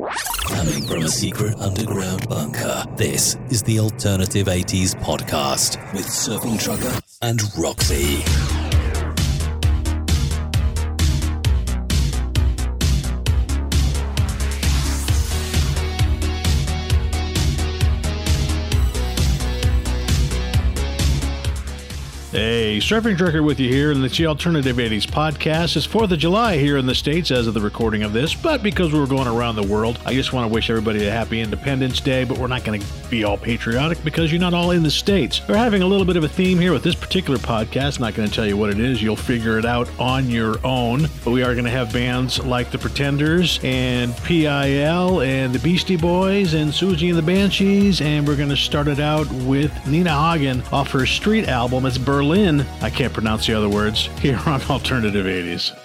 Coming from a secret underground bunker, this is the Alternative 80s podcast with Surfing Trucker and Roxy. Hey, Surfing Trucker with you here, in the Alternative 80s podcast. It's 4th of July here in the States as of the recording of this, but because we're going around the world, I just want to wish everybody a happy Independence Day, but we're not going to be all patriotic because you're not all in the States. We're having a little bit of a theme here with this particular podcast. I'm Not going to tell you what it is, you'll figure it out on your own. But we are going to have bands like The Pretenders and PIL and the Beastie Boys and Siouxsie and the Banshees, and we're going to start it out with Nina Hagen off her street album. It's Berlin. I can't pronounce the other words here on Alternative 80s.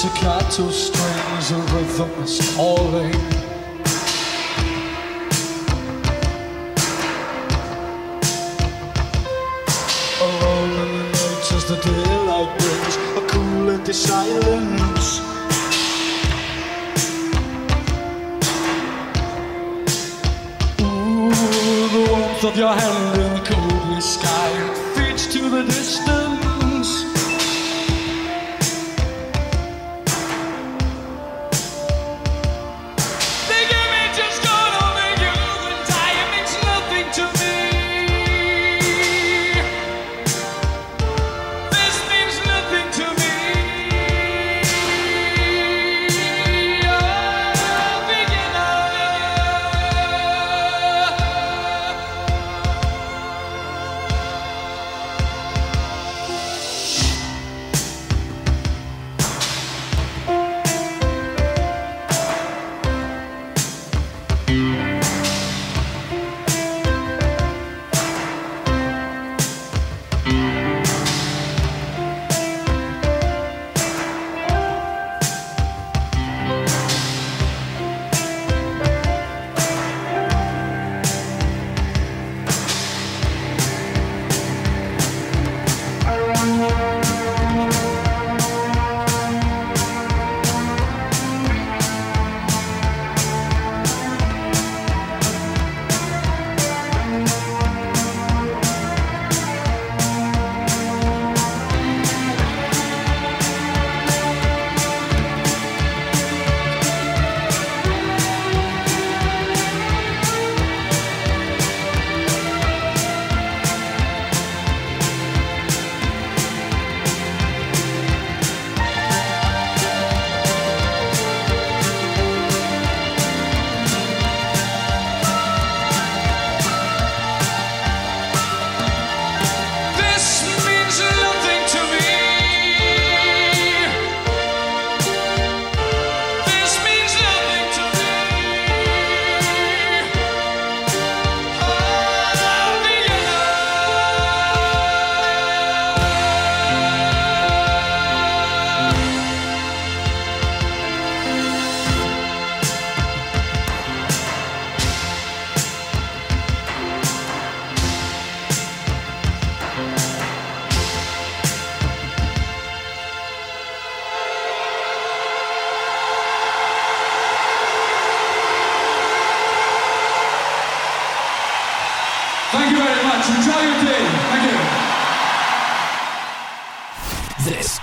Pizzicato strings, a rhythm is calling.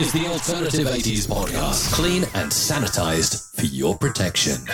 is the Alternative 80s podcast, clean and sanitized for your protection.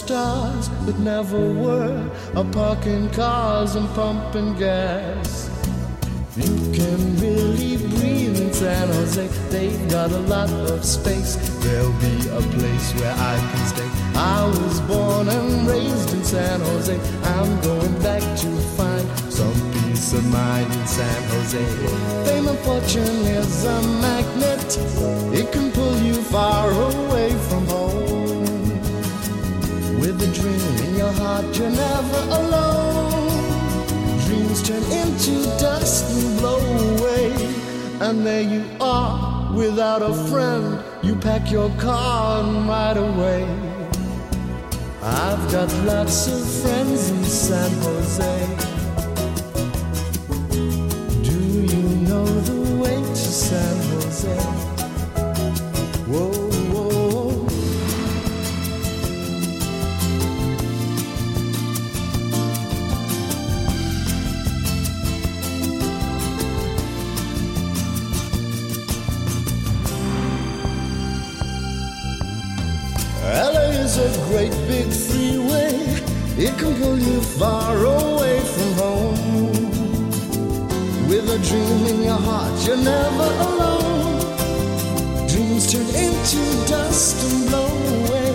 Stars that never were are parking cars and pumping gas. You can really breathe in San Jose. They've got a lot of space. There'll be a place where I can stay. I was born and raised in San Jose. I'm going back to find some peace of mind in San Jose. Fame and fortune is a magnet. It can pull you far away from. A dream in your heart, you're never alone. Dreams turn into dust and blow away. And there you are, without a friend. You pack your car and ride away. I've got lots of friends in San Jose. Do you know the way to San Jose? Whoa, can pull you far away from home. With a dream in your heart, you're never alone. Dreams turn into dust and blow away.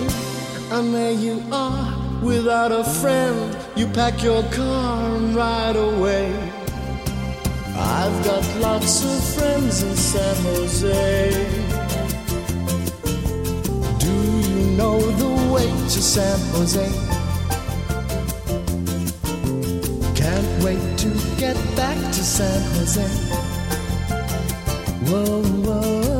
And there you are, without a friend. You pack your car and ride away. I've got lots of friends in San Jose. Do you know the way to San Jose? Wait to get back to San Jose. Whoa, whoa.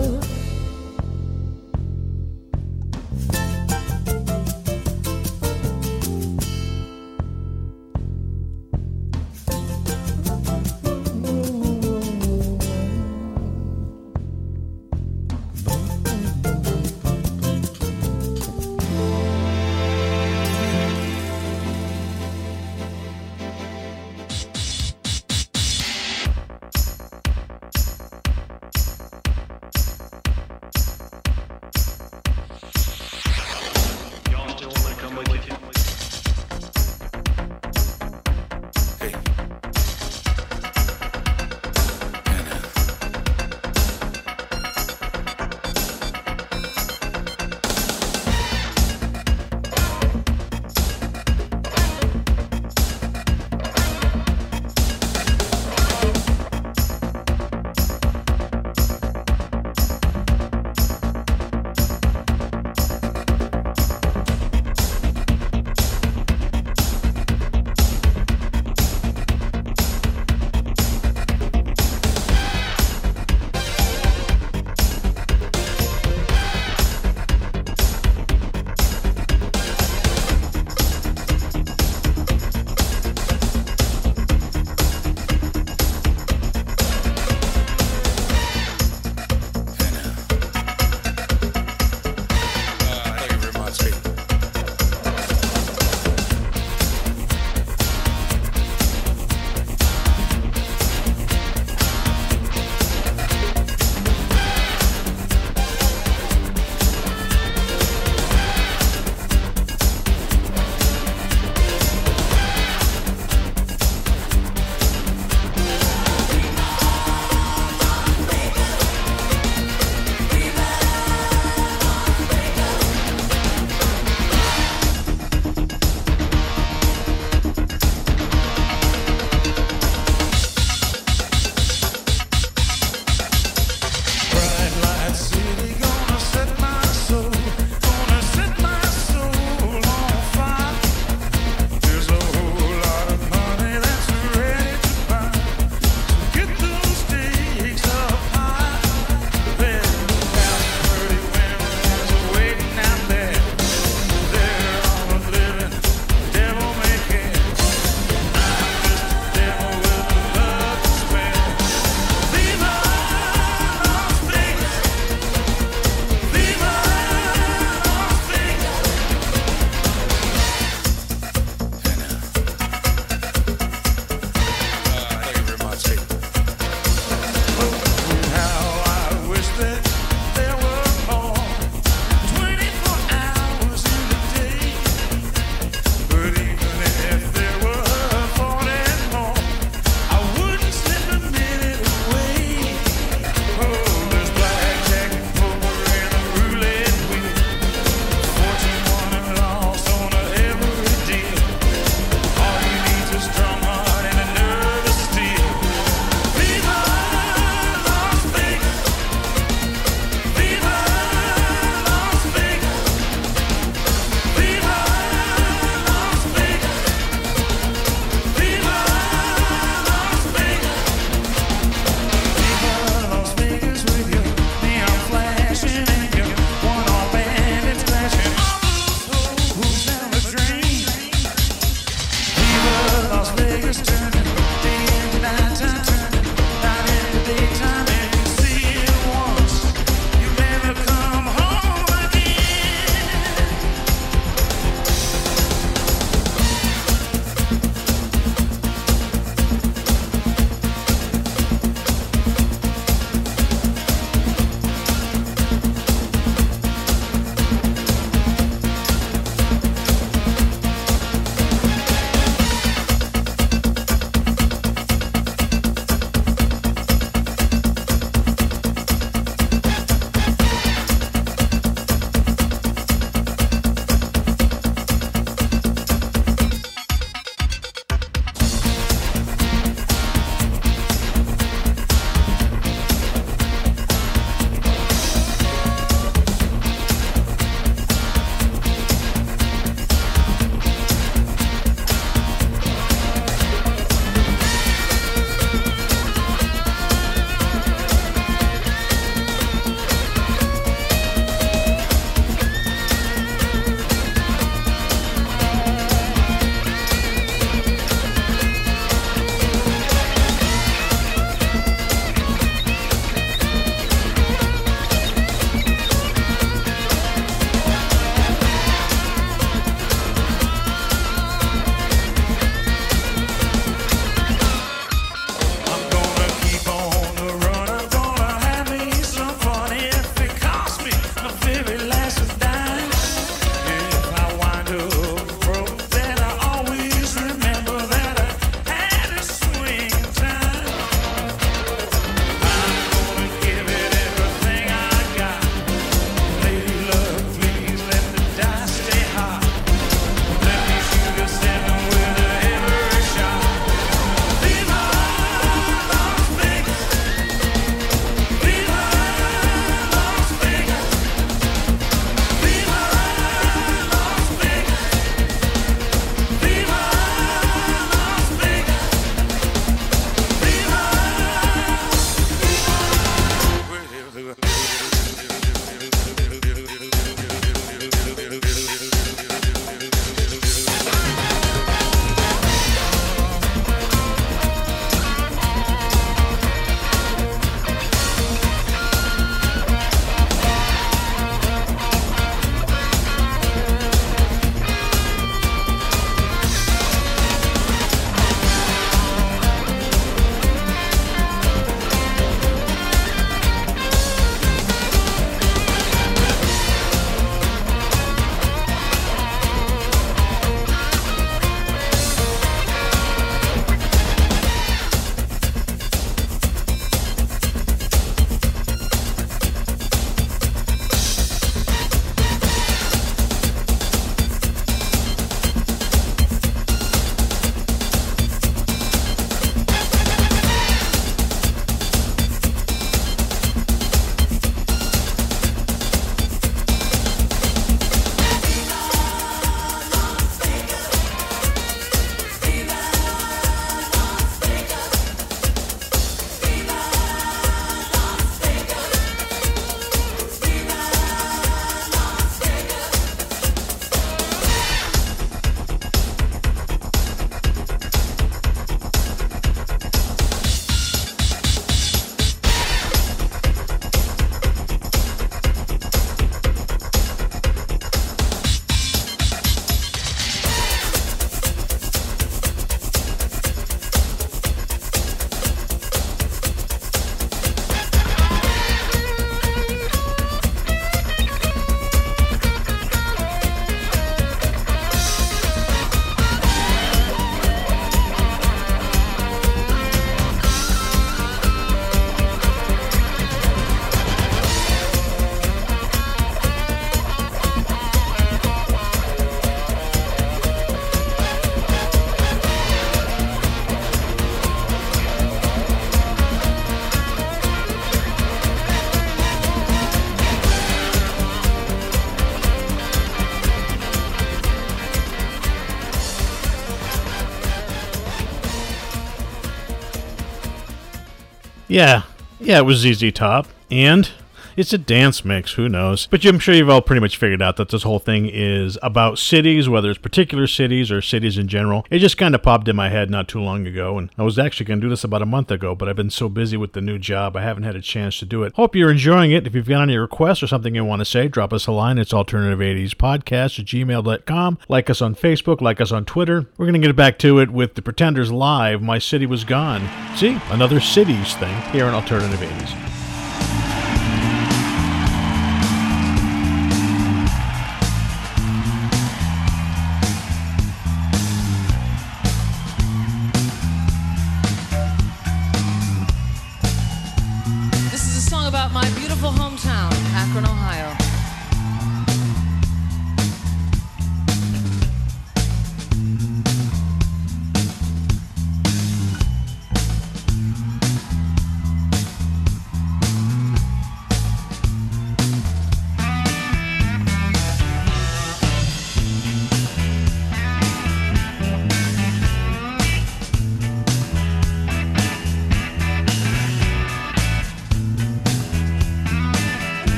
Yeah, yeah, it was ZZ Top, and it's a dance mix. Who knows? But I'm sure you've all pretty much figured out that this whole thing is about cities, whether it's particular cities or cities in general. It just kind of popped in my head not too long ago, and I was actually going to do this about a month ago, but I've been so busy with the new job, I haven't had a chance to do it. Hope you're enjoying it. If you've got any requests or something you want to say, drop us a line. It's alternative80spodcast at gmail.com. Like us on Facebook, like us on Twitter. We're going to get back to it with the Pretenders Live. My City Was Gone. See, another cities thing here on Alternative 80s.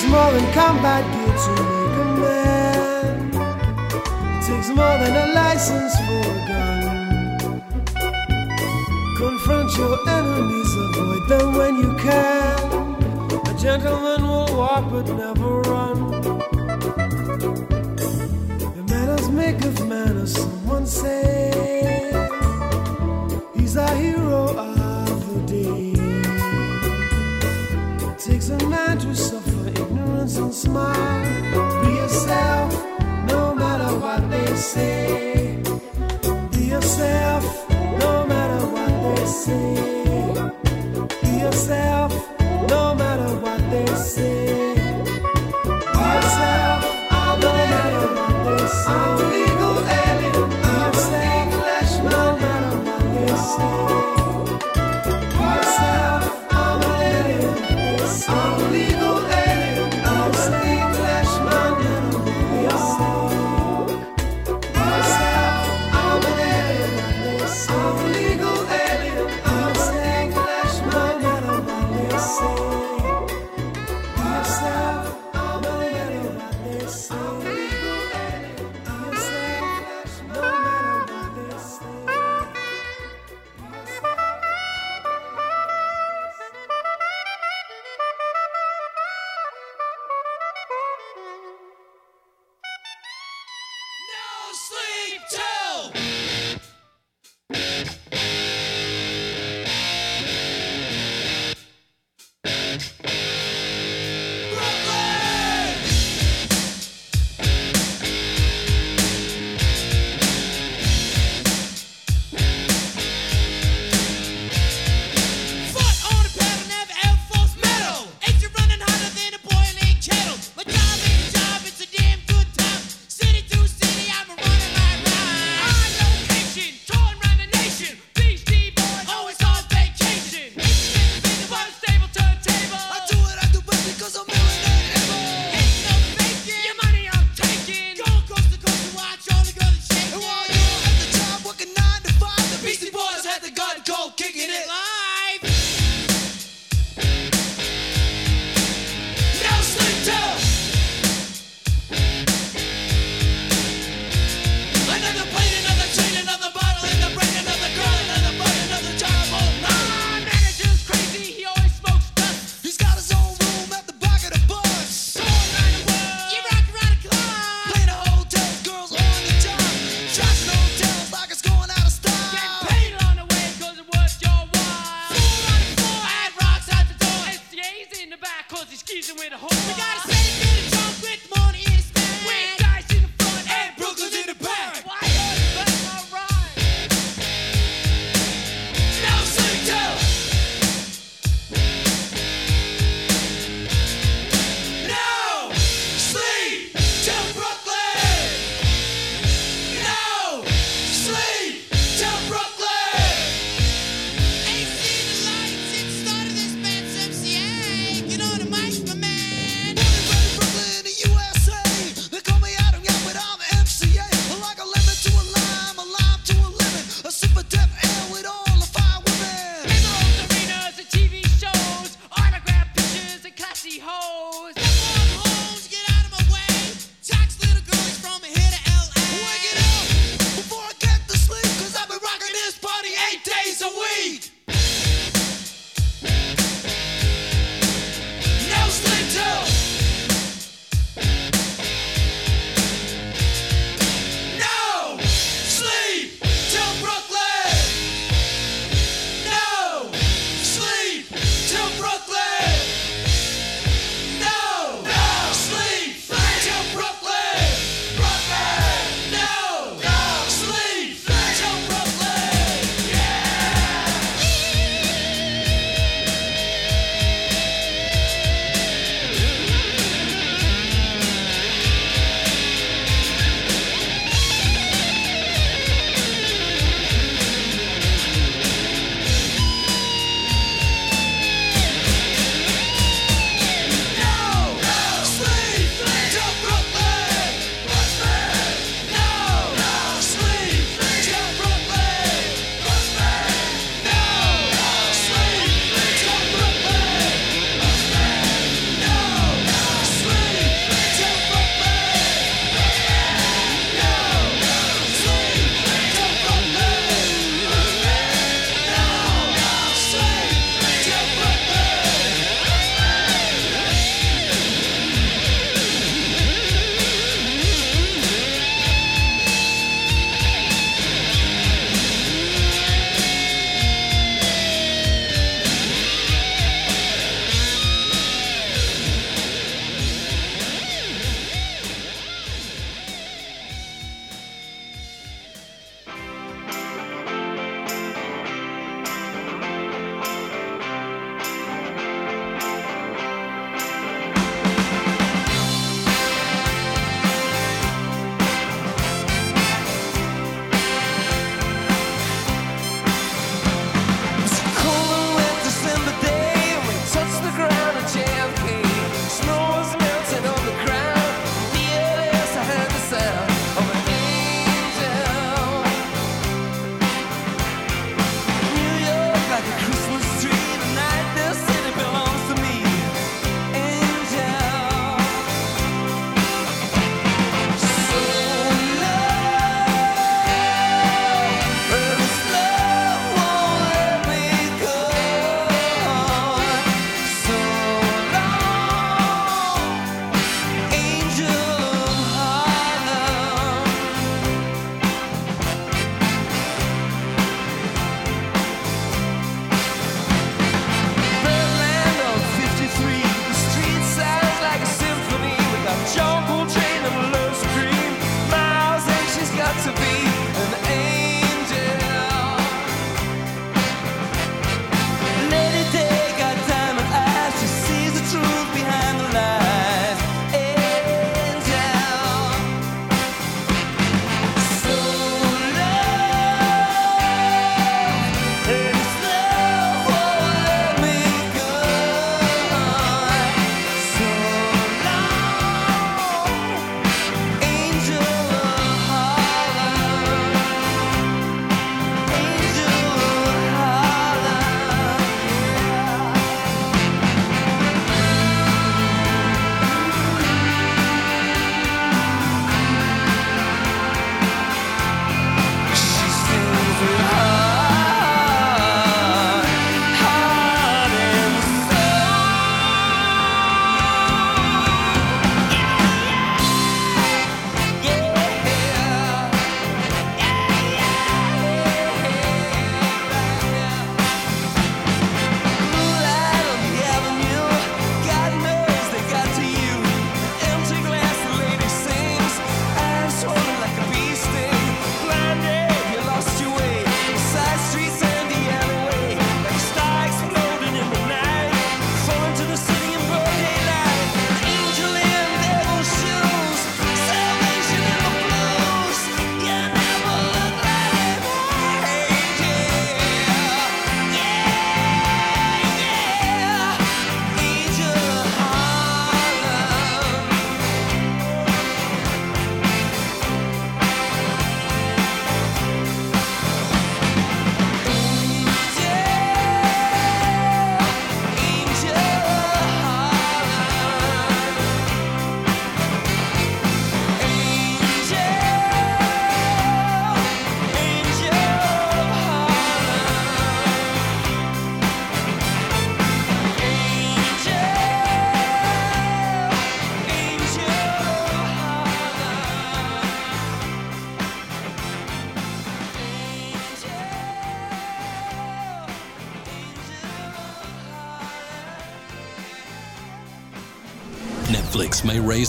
takes more than combat gear to make a man. It takes more than a license for a gun. Confront your enemies, avoid them when you can. A gentleman will walk but never run. The manners make of manners, someone say. He's a hero of the day. It takes a man to solve confidence and smile. Be yourself, no matter what they say. Be yourself, no matter what they say. Be yourself.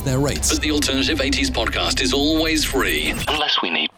their rates. But the Alternative 80s podcast is always free, unless we need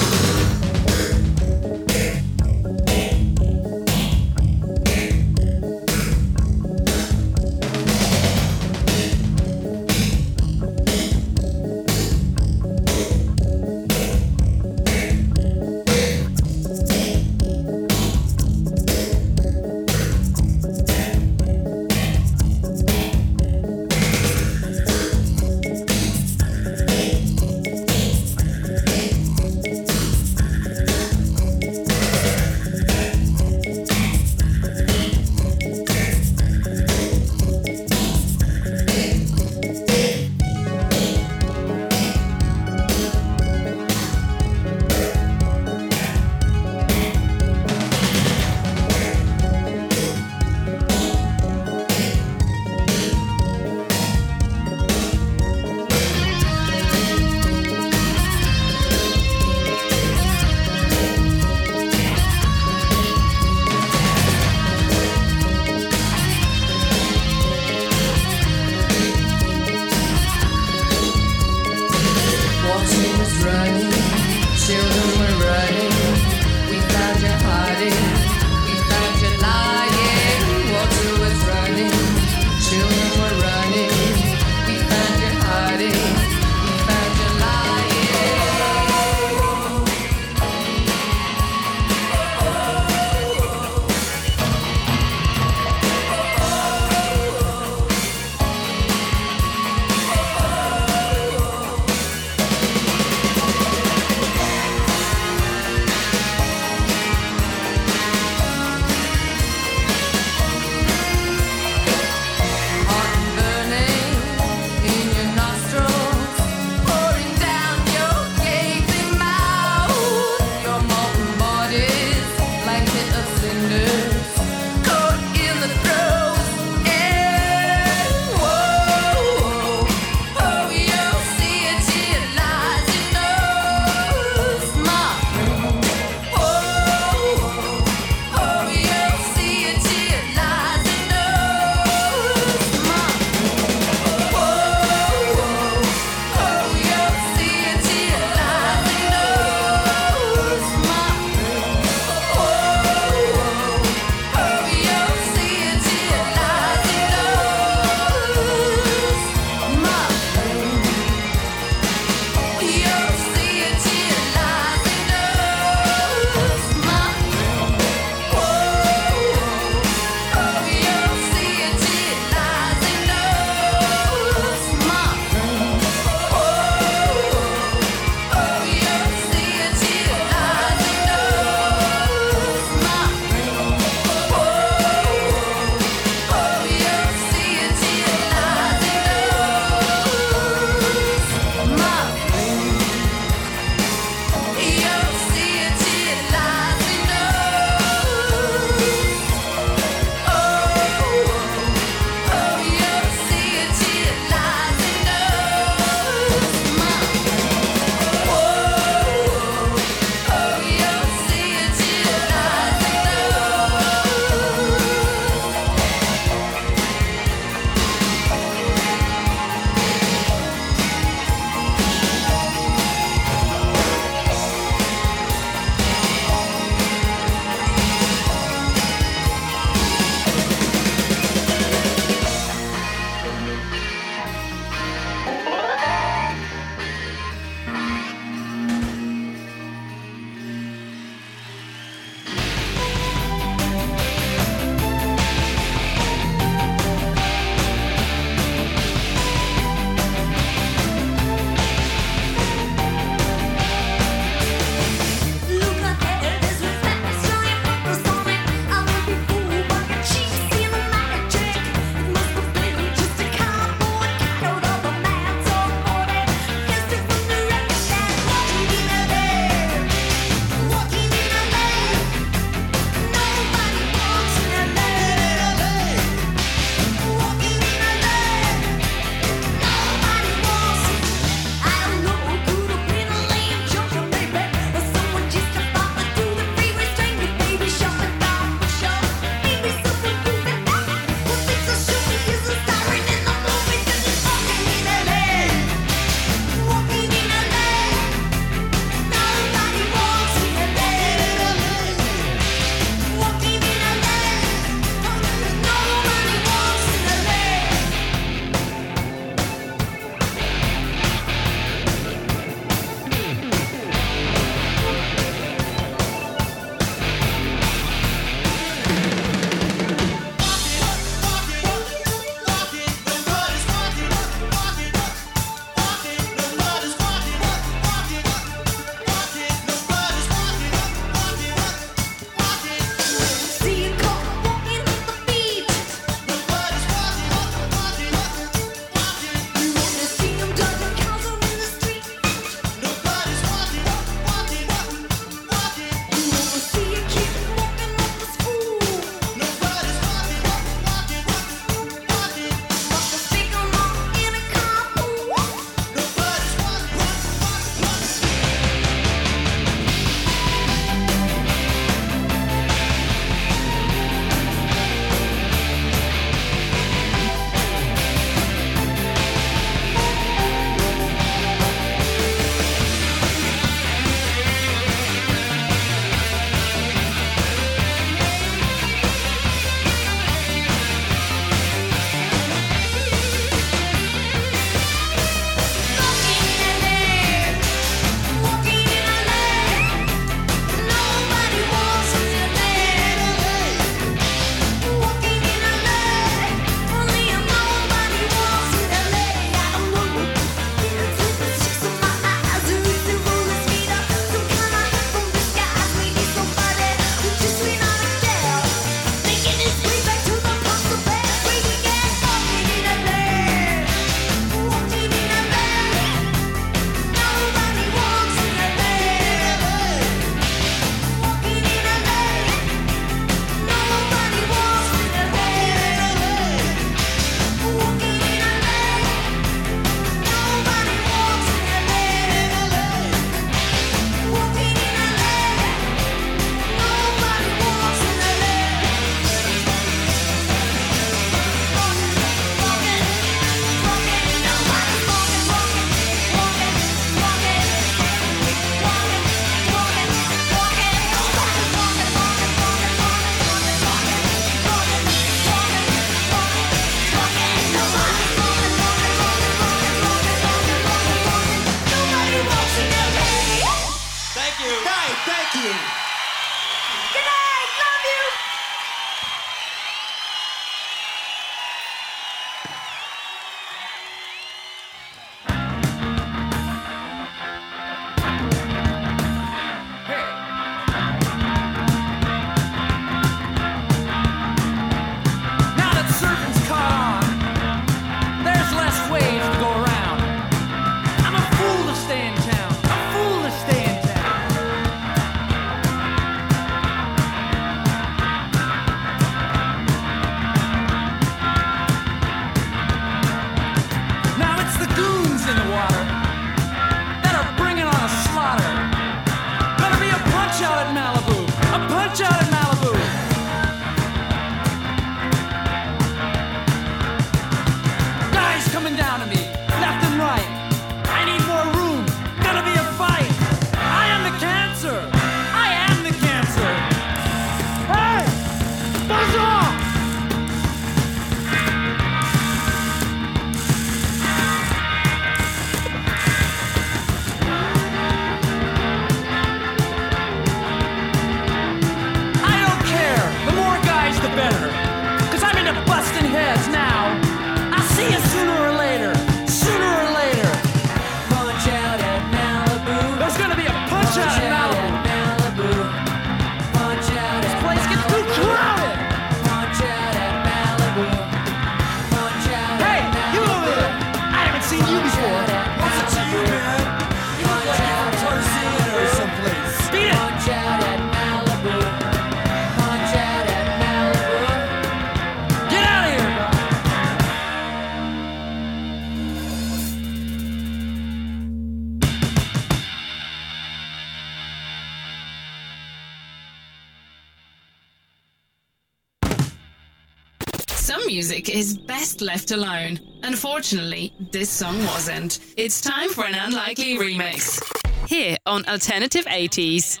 music is best left alone. Unfortunately, this song wasn't. It's time for an unlikely remix. Here on Alternative 80s.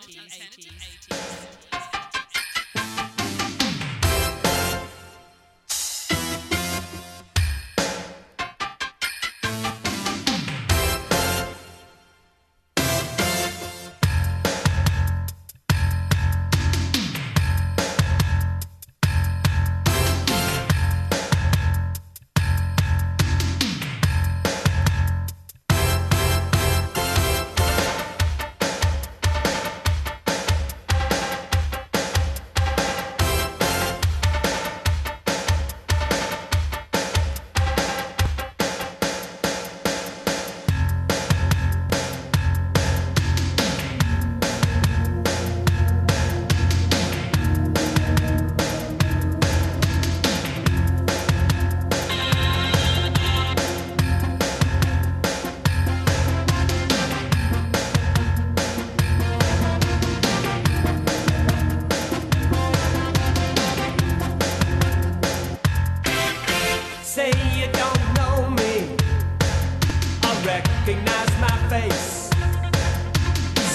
recognize my face.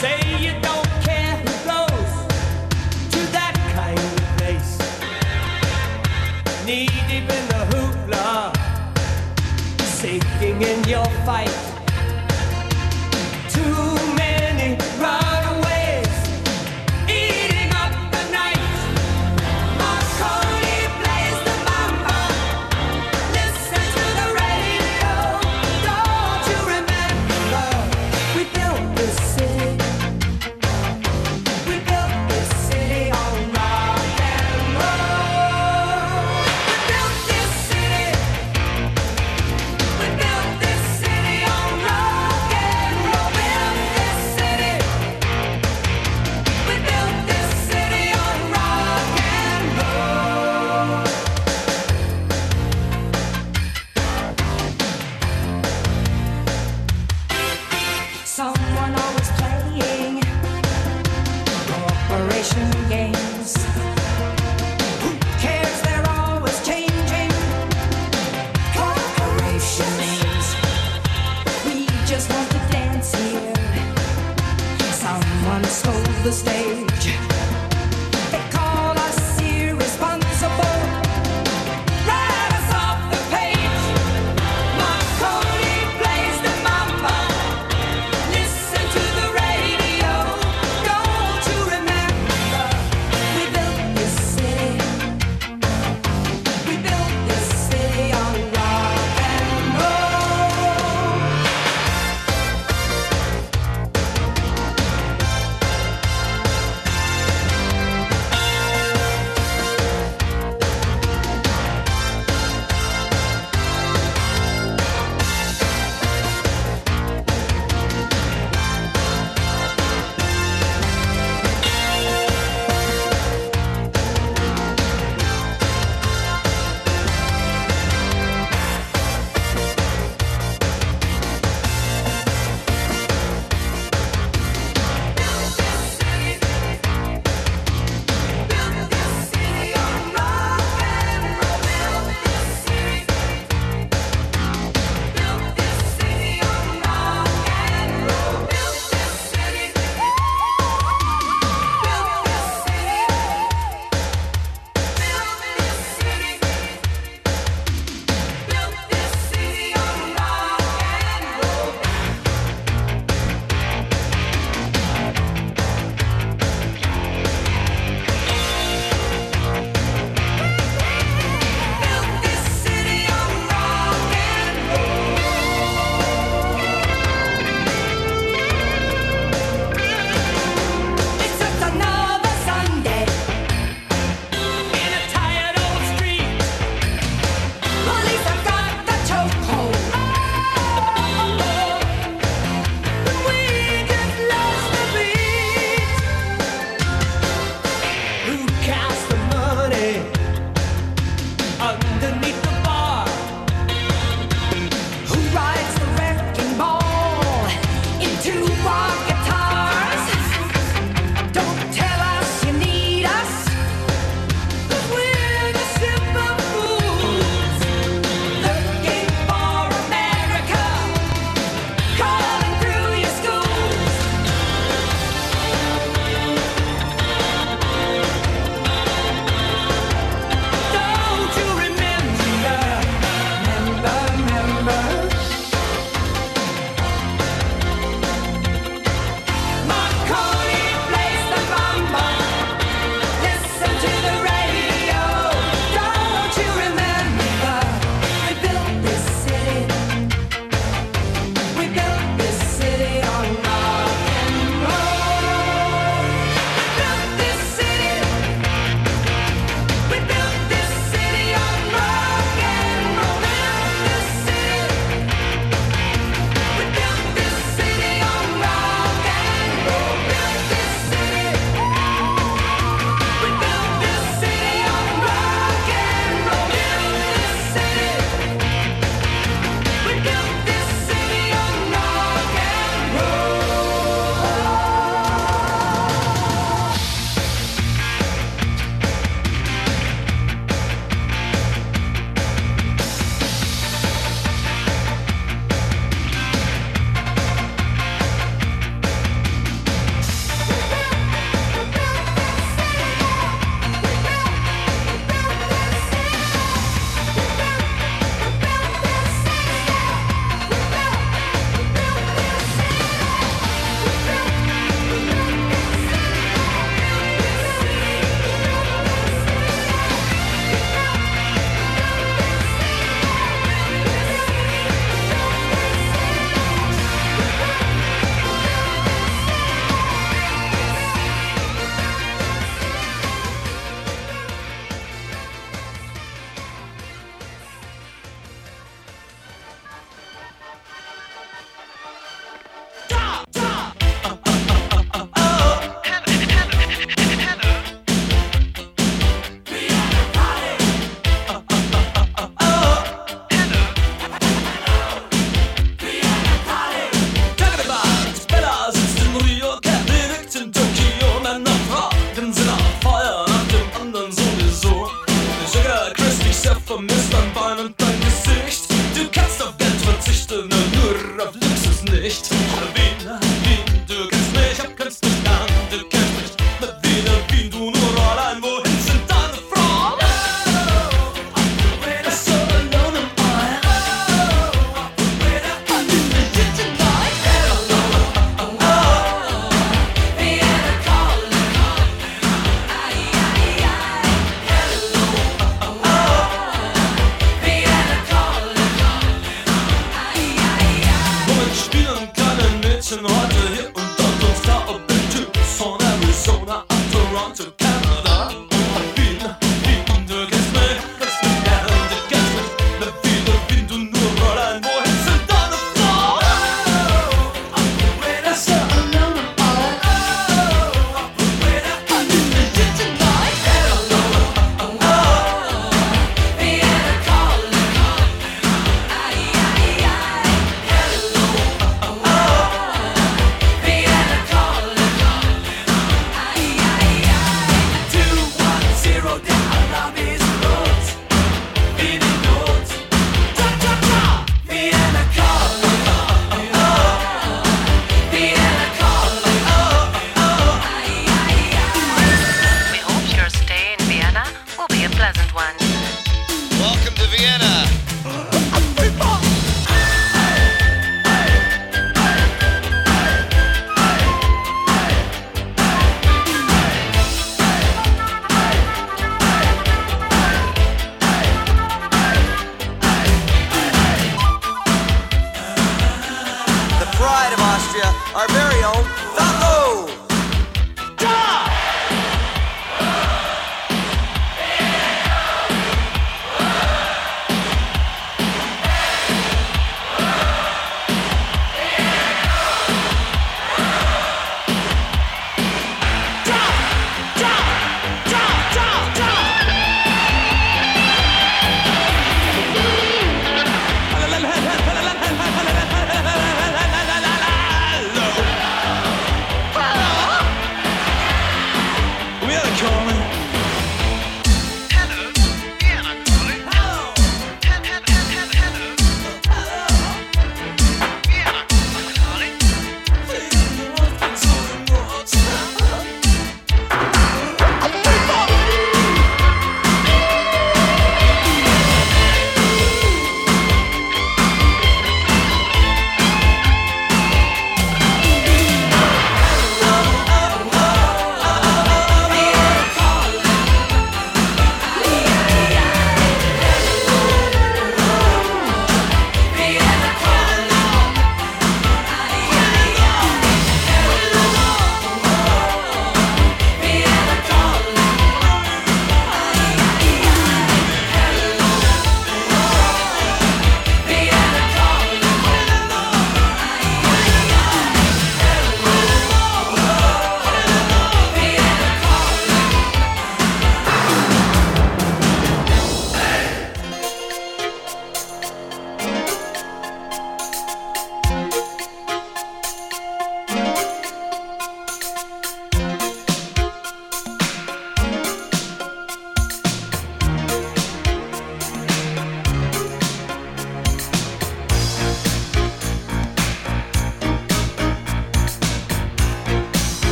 Say you don't care who goes to that kind of place. Knee deep in the hoopla, sinking in your fight.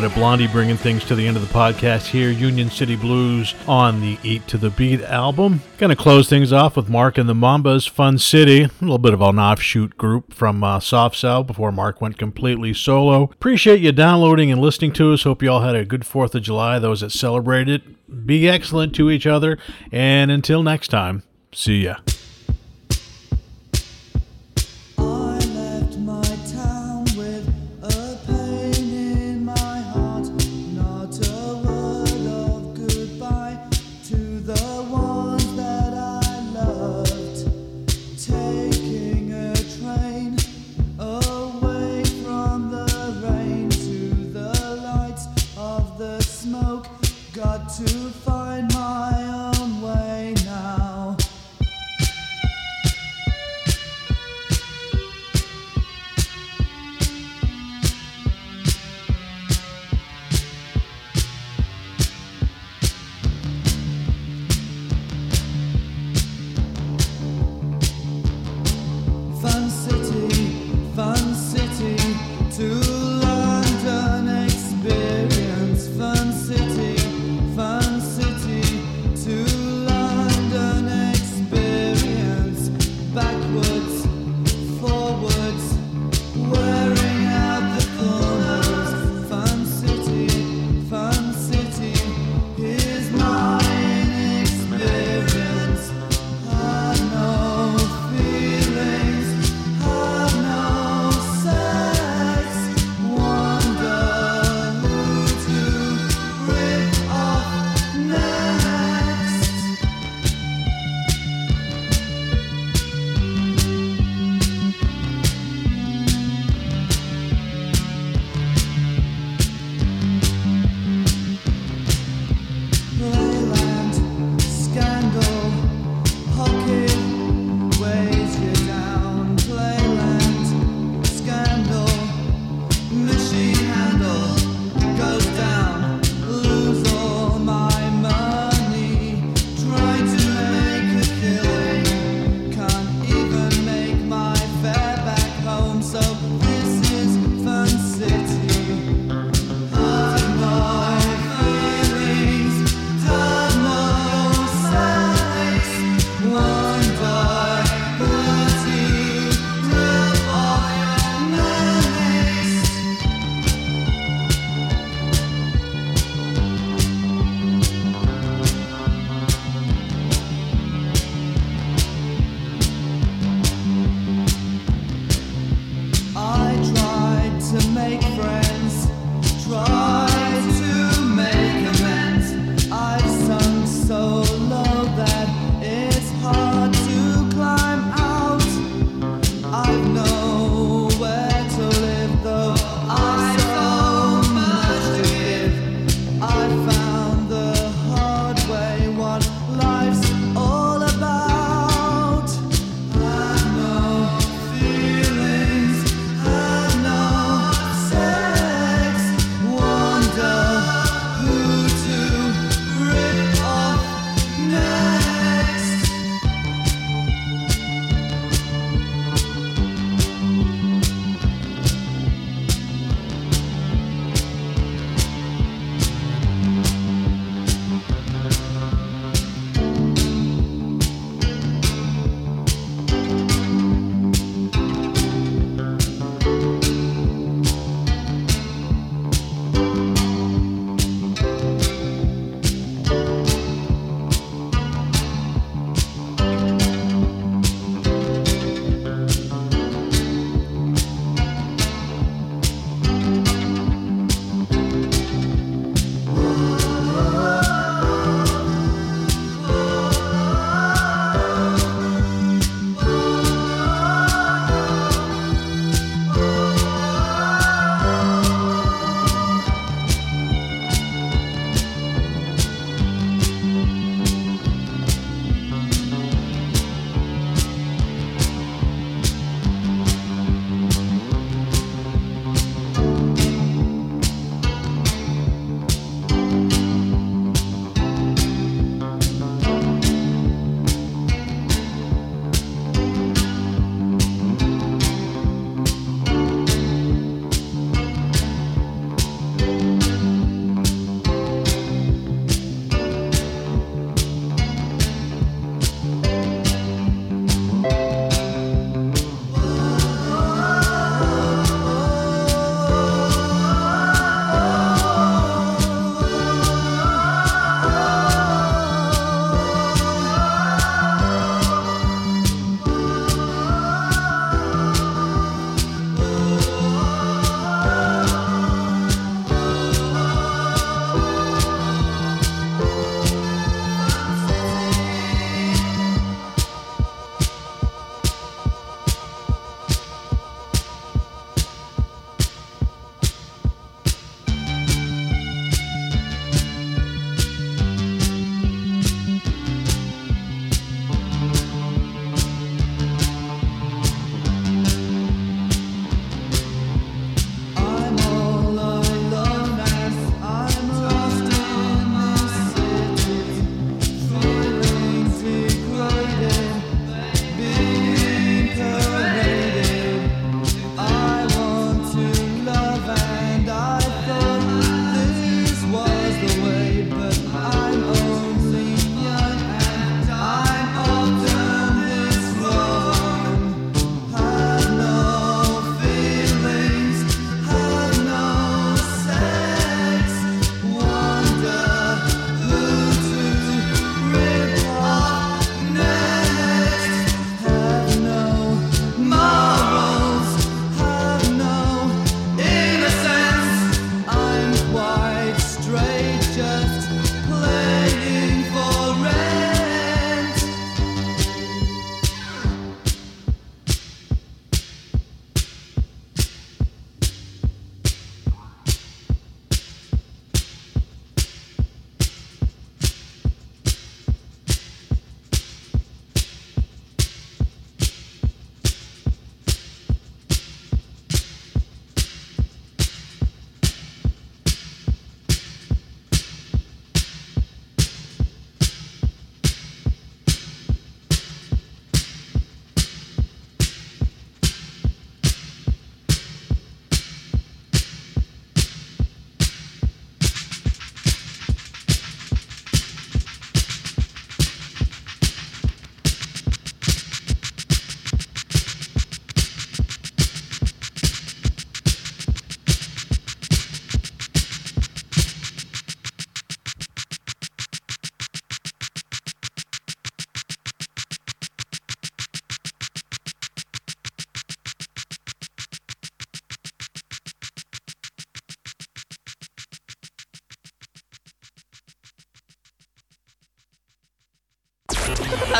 Bit of Blondie bringing things to the end of the podcast here. Union City Blues on the Eat to the Beat album. Going to close things off with Marc and the Mambas, Fun City. A little bit of an offshoot group from uh, Soft Cell before Mark went completely solo. Appreciate you downloading and listening to us. Hope you all had a good 4th of July, those that celebrate it. Be excellent to each other. And until next time, see ya.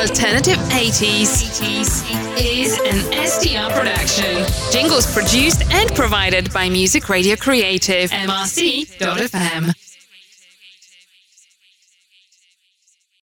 Alternative 80s is an STR production. Jingles produced and provided by Music Radio Creative, mrc.fm.